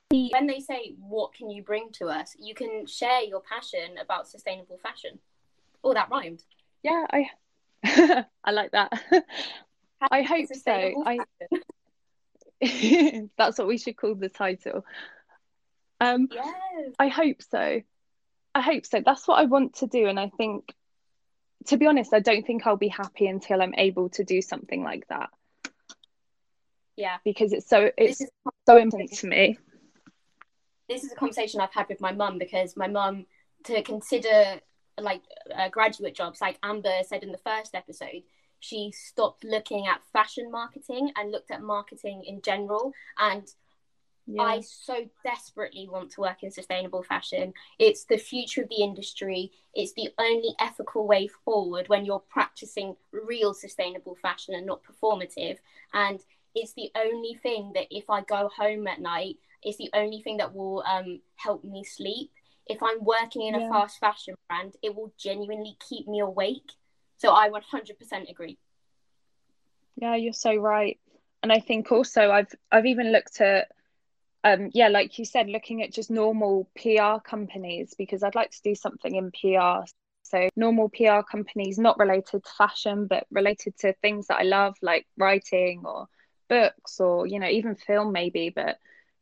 [SPEAKER 1] be when they say what can you bring to us you can share your passion about sustainable fashion oh that rhymed
[SPEAKER 2] yeah i i like that i hope so i that's what we should call the title um
[SPEAKER 1] yes.
[SPEAKER 2] i hope so i hope so that's what i want to do and i think to be honest i don't think i'll be happy until i'm able to do something like that
[SPEAKER 1] yeah
[SPEAKER 2] because it's so it's so important to me
[SPEAKER 1] this is a conversation I've had with my mum because my mum to consider like uh, graduate jobs, like Amber said in the first episode, she stopped looking at fashion marketing and looked at marketing in general. And yeah. I so desperately want to work in sustainable fashion. It's the future of the industry. It's the only ethical way forward when you're practicing real sustainable fashion and not performative. And it's the only thing that if I go home at night it's the only thing that will um, help me sleep. If I'm working in yeah. a fast fashion brand, it will genuinely keep me awake. So I 100% agree.
[SPEAKER 2] Yeah, you're so right. And I think also I've I've even looked at um yeah, like you said, looking at just normal PR companies because I'd like to do something in PR. So normal PR companies not related to fashion but related to things that I love like writing or books or you know even film maybe but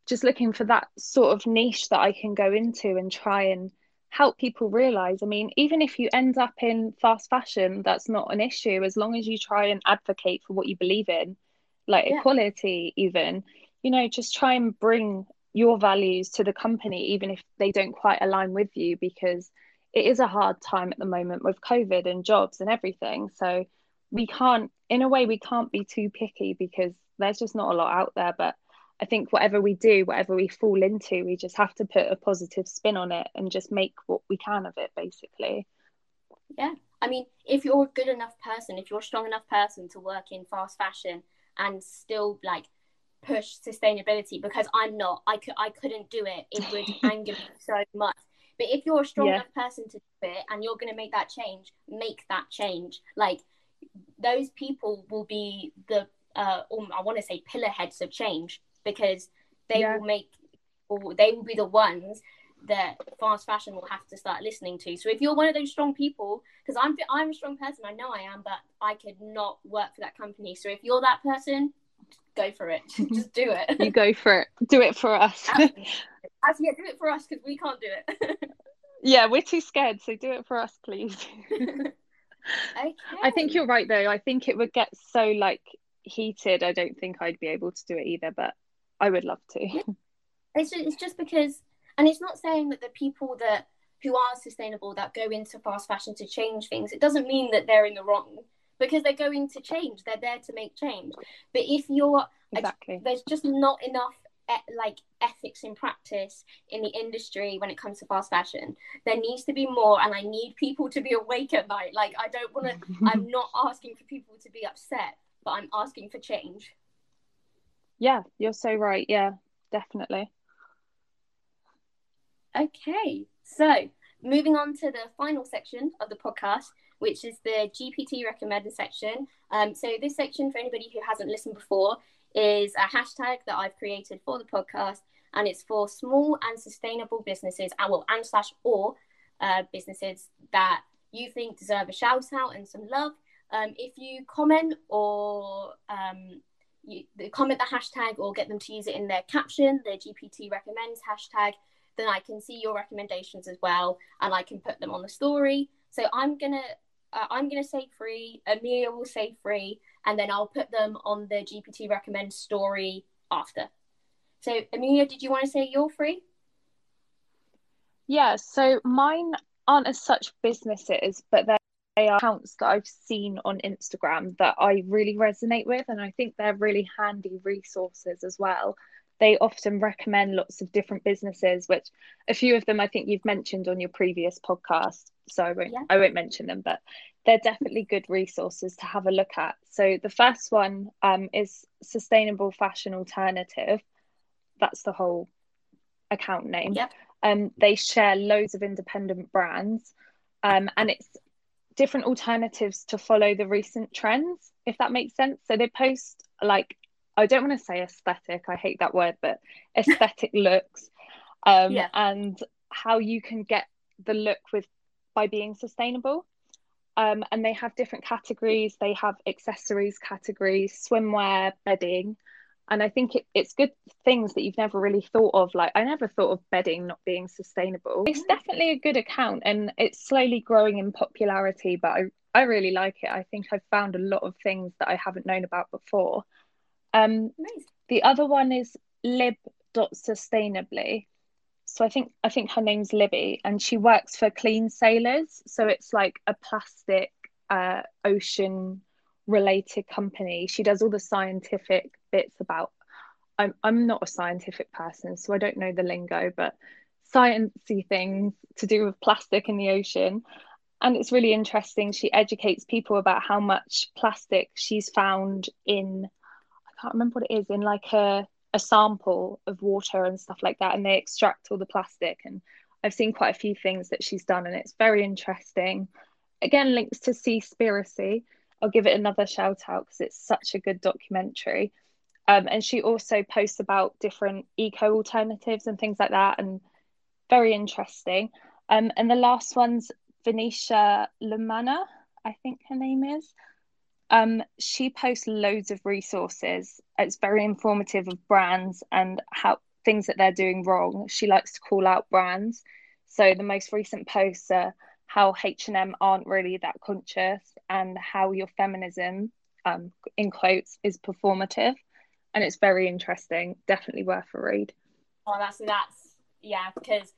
[SPEAKER 2] just looking for that sort of niche that I can go into and try and help people realize. I mean, even if you end up in fast fashion, that's not an issue as long as you try and advocate for what you believe in, like yeah. equality, even, you know, just try and bring your values to the company, even if they don't quite align with you, because it is a hard time at the moment with COVID and jobs and everything. So we can't, in a way, we can't be too picky because there's just not a lot out there. But I think whatever we do, whatever we fall into, we just have to put a positive spin on it and just make what we can of it, basically.
[SPEAKER 1] Yeah. I mean, if you're a good enough person, if you're a strong enough person to work in fast fashion and still like push sustainability, because I'm not, I, could, I couldn't do it. It would anger me so much. But if you're a strong yeah. enough person to do it and you're going to make that change, make that change. Like, those people will be the, uh, I want to say, pillar heads of change because they yeah. will make or they will be the ones that fast fashion will have to start listening to. So if you're one of those strong people, because I'm I'm a strong person, I know I am, but I could not work for that company. So if you're that person, go for it. Just do it.
[SPEAKER 2] you go for it. Do it for us.
[SPEAKER 1] As yeah, do it for us because we can't do it.
[SPEAKER 2] yeah, we're too scared. So do it for us, please.
[SPEAKER 1] okay.
[SPEAKER 2] I think you're right though. I think it would get so like heated. I don't think I'd be able to do it either. But I would love to.
[SPEAKER 1] It's just, it's just because, and it's not saying that the people that who are sustainable that go into fast fashion to change things, it doesn't mean that they're in the wrong because they're going to change. They're there to make change. But if you're
[SPEAKER 2] exactly,
[SPEAKER 1] there's just not enough like ethics in practice in the industry when it comes to fast fashion there needs to be more and i need people to be awake at night like i don't want to i'm not asking for people to be upset but i'm asking for change
[SPEAKER 2] yeah, you're so right. Yeah, definitely.
[SPEAKER 1] Okay, so moving on to the final section of the podcast, which is the GPT recommended section. Um, so this section, for anybody who hasn't listened before, is a hashtag that I've created for the podcast, and it's for small and sustainable businesses, and uh, well, and slash or uh, businesses that you think deserve a shout out and some love. Um, if you comment or um, you, comment the hashtag or get them to use it in their caption, the GPT recommends hashtag, then I can see your recommendations as well and I can put them on the story. So I'm gonna uh, I'm going to say free. Amelia will say free, and then I'll put them on the GPT recommend story after. So, Amelia, did you want to say you're free?
[SPEAKER 2] Yeah, so mine aren't as such businesses, but they are accounts that I've seen on Instagram that I really resonate with, and I think they're really handy resources as well. They often recommend lots of different businesses, which a few of them I think you've mentioned on your previous podcast. So I won't, yeah. I won't mention them, but they're definitely good resources to have a look at. So the first one um, is Sustainable Fashion Alternative. That's the whole account name.
[SPEAKER 1] Yep.
[SPEAKER 2] Um, they share loads of independent brands, um, and it's different alternatives to follow the recent trends, if that makes sense. So they post like I don't want to say aesthetic, I hate that word, but aesthetic looks, um, yeah. and how you can get the look with by being sustainable. Um, and they have different categories. They have accessories categories, swimwear, bedding, and I think it, it's good things that you've never really thought of. Like I never thought of bedding not being sustainable. It's definitely a good account, and it's slowly growing in popularity. But I I really like it. I think I've found a lot of things that I haven't known about before. Um, nice. The other one is lib.sustainably. So I think I think her name's Libby, and she works for Clean Sailors. So it's like a plastic uh, ocean related company. She does all the scientific bits about. I'm I'm not a scientific person, so I don't know the lingo, but sciencey things to do with plastic in the ocean. And it's really interesting. She educates people about how much plastic she's found in I can't remember what it is, in like a a sample of water and stuff like that, and they extract all the plastic. And I've seen quite a few things that she's done, and it's very interesting. Again, links to Seaspiracy. I'll give it another shout out because it's such a good documentary. Um, and she also posts about different eco alternatives and things like that, and very interesting. Um, and the last one's Venetia La Manna, I think her name is. Um, she posts loads of resources. It's very informative of brands and how things that they're doing wrong. She likes to call out brands. So the most recent posts are how H&M aren't really that conscious and how your feminism, um, in quotes, is performative. And it's very interesting. Definitely worth a read.
[SPEAKER 1] Oh, that's that's yeah, because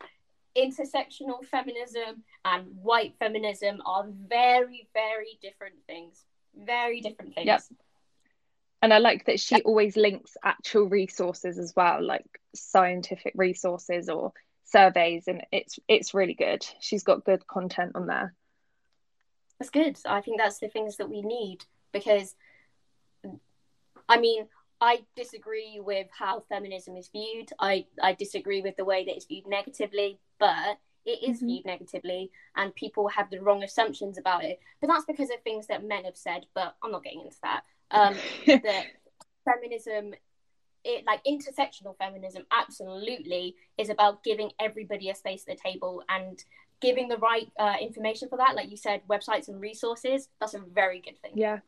[SPEAKER 1] intersectional feminism and white feminism are very, very different things very different things. Yep.
[SPEAKER 2] And I like that she always links actual resources as well, like scientific resources or surveys, and it's it's really good. She's got good content on there.
[SPEAKER 1] That's good. I think that's the things that we need because, I mean, I disagree with how feminism is viewed. I, I disagree with the way that it's viewed negatively, but it is mm-hmm. viewed negatively and people have the wrong assumptions about it. But that's because of things that men have said, but I'm not getting into that. Um, that feminism, it like intersectional feminism, absolutely is about giving everybody a space at the table and giving the right uh, information for that. Like you said, websites and resources. That's a very good thing.
[SPEAKER 2] Yeah.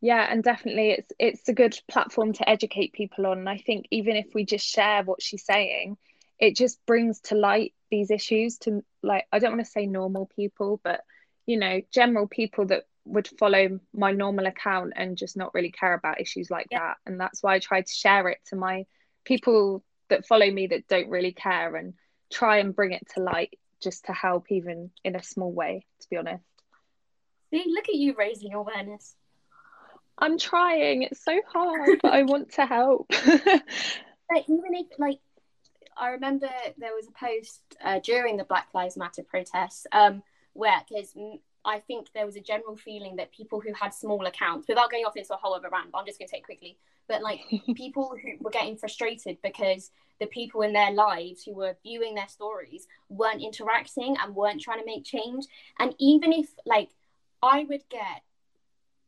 [SPEAKER 2] Yeah, and definitely it's it's a good platform to educate people on. And I think even if we just share what she's saying, it just brings to light these issues to like I don't want to say normal people, but you know, general people that would follow my normal account and just not really care about issues like yeah. that. And that's why I try to share it to my people that follow me that don't really care and try and bring it to light just to help even in a small way, to be honest.
[SPEAKER 1] See, look at you raising awareness.
[SPEAKER 2] I'm trying. It's so hard, but I want to help.
[SPEAKER 1] but even if like I remember there was a post uh, during the Black Lives Matter protests um, where, because I think there was a general feeling that people who had small accounts, without going off into a whole other rant, but I'm just going to take quickly, but like people who were getting frustrated because the people in their lives who were viewing their stories weren't interacting and weren't trying to make change. And even if like I would get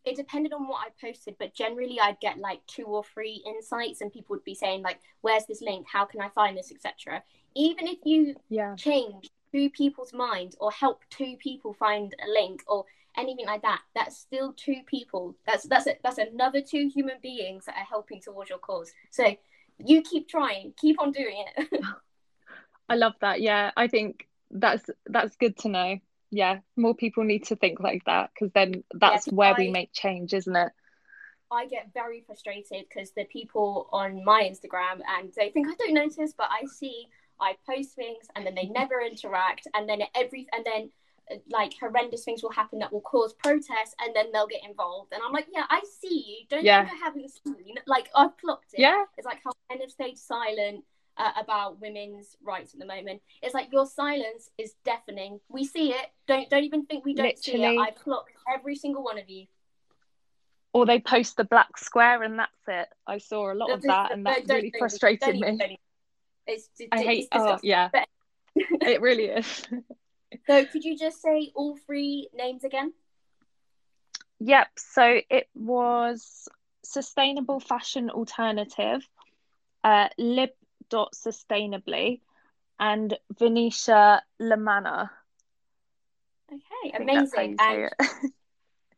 [SPEAKER 1] it depended on what I posted, but generally I'd get like two or three insights, and people would be saying like, "Where's this link? How can I find this?" etc. Even if you
[SPEAKER 2] yeah.
[SPEAKER 1] change two people's mind or help two people find a link or anything like that, that's still two people. That's that's a, that's another two human beings that are helping towards your cause. So you keep trying, keep on doing it.
[SPEAKER 2] I love that. Yeah, I think that's that's good to know. yeah, more people need to think like that because then that's where
[SPEAKER 1] I-
[SPEAKER 2] we make change, isn't it?
[SPEAKER 1] I get very frustrated because the people on my Instagram and they think I don't notice, but I see I post things and then they never interact, and then every and then uh, like horrendous things will happen that will cause protests, and then they'll get involved. And I'm like, yeah, I see you. Don't
[SPEAKER 2] Yeah.
[SPEAKER 1] think I haven't seen. Like I've clocked it.
[SPEAKER 2] Yeah,
[SPEAKER 1] It's like how men have stayed silent uh, about women's rights at the moment. It's like your silence is deafening. We see it. Don't don't even think we don't see
[SPEAKER 2] Literally.
[SPEAKER 1] it. I've clocked every single one of you.
[SPEAKER 2] or they post the black square and that's it. I saw a lot of that, and that really frustrated me.
[SPEAKER 1] It's,
[SPEAKER 2] I hate.
[SPEAKER 1] it's
[SPEAKER 2] Oh, yeah,
[SPEAKER 1] But-
[SPEAKER 2] it really is.
[SPEAKER 1] So could you just say all three names again?
[SPEAKER 2] Yep. So it was sustainable fashion alternative, uh, lib dot sustainably, and Venetia La Manna.
[SPEAKER 1] Okay,
[SPEAKER 2] I think that's how
[SPEAKER 1] amazing. And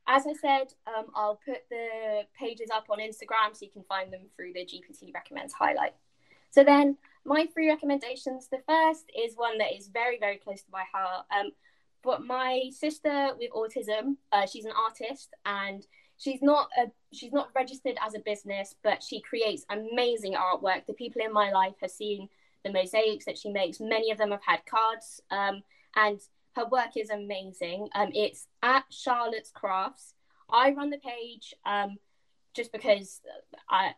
[SPEAKER 1] as I said, um, I'll put the pages up on Instagram so you can find them through the GPT recommends highlight. So then, my three recommendations. The first is one that is very, very close to my heart. Um, but my sister with autism, uh, she's an artist and she's not a she's not registered as a business, but she creates amazing artwork. The people in my life have seen the mosaics that she makes. Many of them have had cards, um, and her work is amazing. Um, it's at Charlotte's Crafts. I run the page um, just because I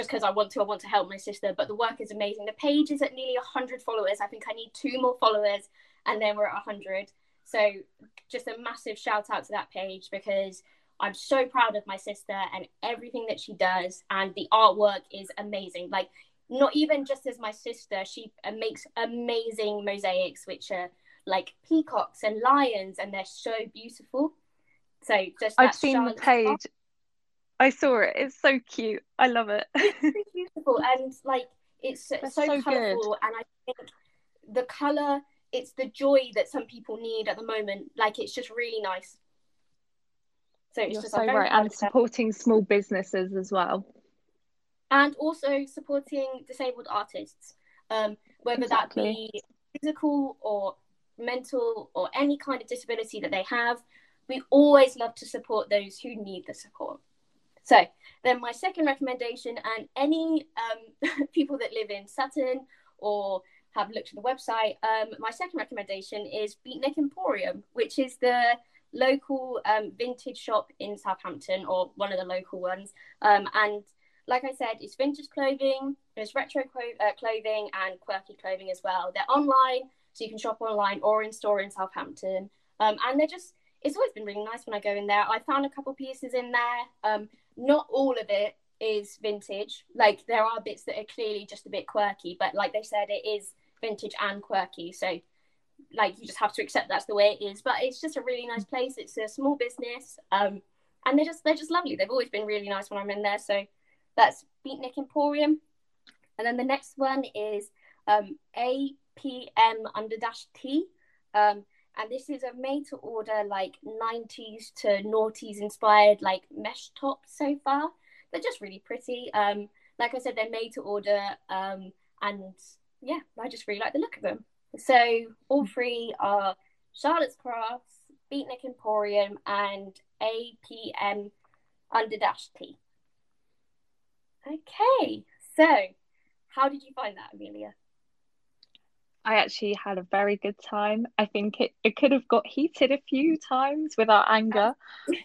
[SPEAKER 1] just because I want to. I want to help my sister, but the work is amazing. The page is at nearly hundred followers. I think I need two more followers, and then we're at hundred. So just a massive shout out to that page because I'm so proud of my sister and everything that she does, and the artwork is amazing. Like not even just as my sister, she uh, makes amazing mosaics, which are like peacocks and lions, and they're so beautiful. So just
[SPEAKER 2] I've seen the page. I saw it. It's so cute. I love it.
[SPEAKER 1] it's beautiful and like it's so,
[SPEAKER 2] That's
[SPEAKER 1] so
[SPEAKER 2] so
[SPEAKER 1] colourful and I think the colour it's the joy that some people need at the moment like it's just really nice so it's
[SPEAKER 2] You're
[SPEAKER 1] just
[SPEAKER 2] so
[SPEAKER 1] I'm
[SPEAKER 2] right. And
[SPEAKER 1] of
[SPEAKER 2] supporting small businesses as well.
[SPEAKER 1] and also supporting disabled artists um, whether
[SPEAKER 2] Exactly.
[SPEAKER 1] that be physical or mental or any kind of disability that they have we always love to support those who need the support so then my second recommendation and any um, people that live in sutton or have looked at the website um, my second recommendation is beatnik emporium which is the local um, vintage shop in southampton or one of the local ones um, and like I said, it's vintage clothing, there's retro clo- uh, clothing, and quirky clothing as well. They're online, so you can shop online or in store in Southampton. Um, and they're just, it's always been really nice when I go in there. I found a couple pieces in there. Um, not all of it is vintage. Like, there are bits that are clearly just a bit quirky, but like they said, it is vintage and quirky. So, like, you just have to accept that's the way it is. But it's just a really nice place. It's a small business. Um, and they're just they're just lovely. They've always been really nice when I'm in there. So that's Beatnik Emporium. And then the next one is um, APM under dash T. Um, and this is a made to order like 90s to noughties inspired like mesh tops so far. They're just really pretty. Um, like I said, they're made to order. Um, and yeah, I just really like the look of them. So all three are Charlotte's Crafts, Beatnik Emporium, and APM under dash T. Okay, so how did you find that, Amelia?
[SPEAKER 2] I actually had a very good time. I think it, it could have got heated a few times with our anger,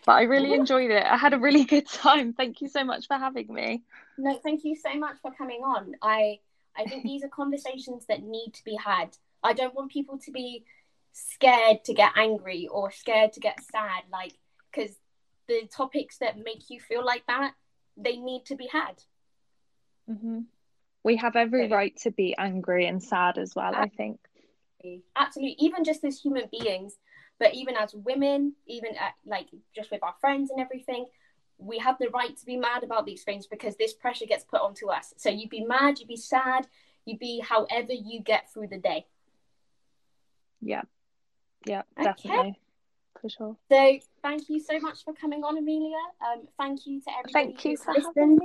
[SPEAKER 2] but I really enjoyed it. I had a really good time. Thank you so much for having me.
[SPEAKER 1] No, thank you so much for coming on. I I think these are conversations that need to be had. I don't want people to be scared to get angry or scared to get sad, like because the topics that make you feel like that they need to be had.
[SPEAKER 2] hmm We have every right to be angry and sad as well, I think.
[SPEAKER 1] Absolutely, even just as human beings, but even as women, even at, like just with our friends and everything, we have the right to be mad about these things because this pressure gets put onto us. So you'd be mad, you'd be sad, you'd be however you get through the day.
[SPEAKER 2] Yeah. Yeah,
[SPEAKER 1] Okay.
[SPEAKER 2] definitely. For sure.
[SPEAKER 1] So thank you so much for coming on, Amelia. Um, thank you to everybody
[SPEAKER 2] Thank you
[SPEAKER 1] who's
[SPEAKER 2] for
[SPEAKER 1] listened,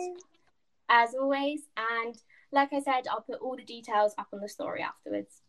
[SPEAKER 1] as always. And like I said, I'll put all the details up on the story afterwards.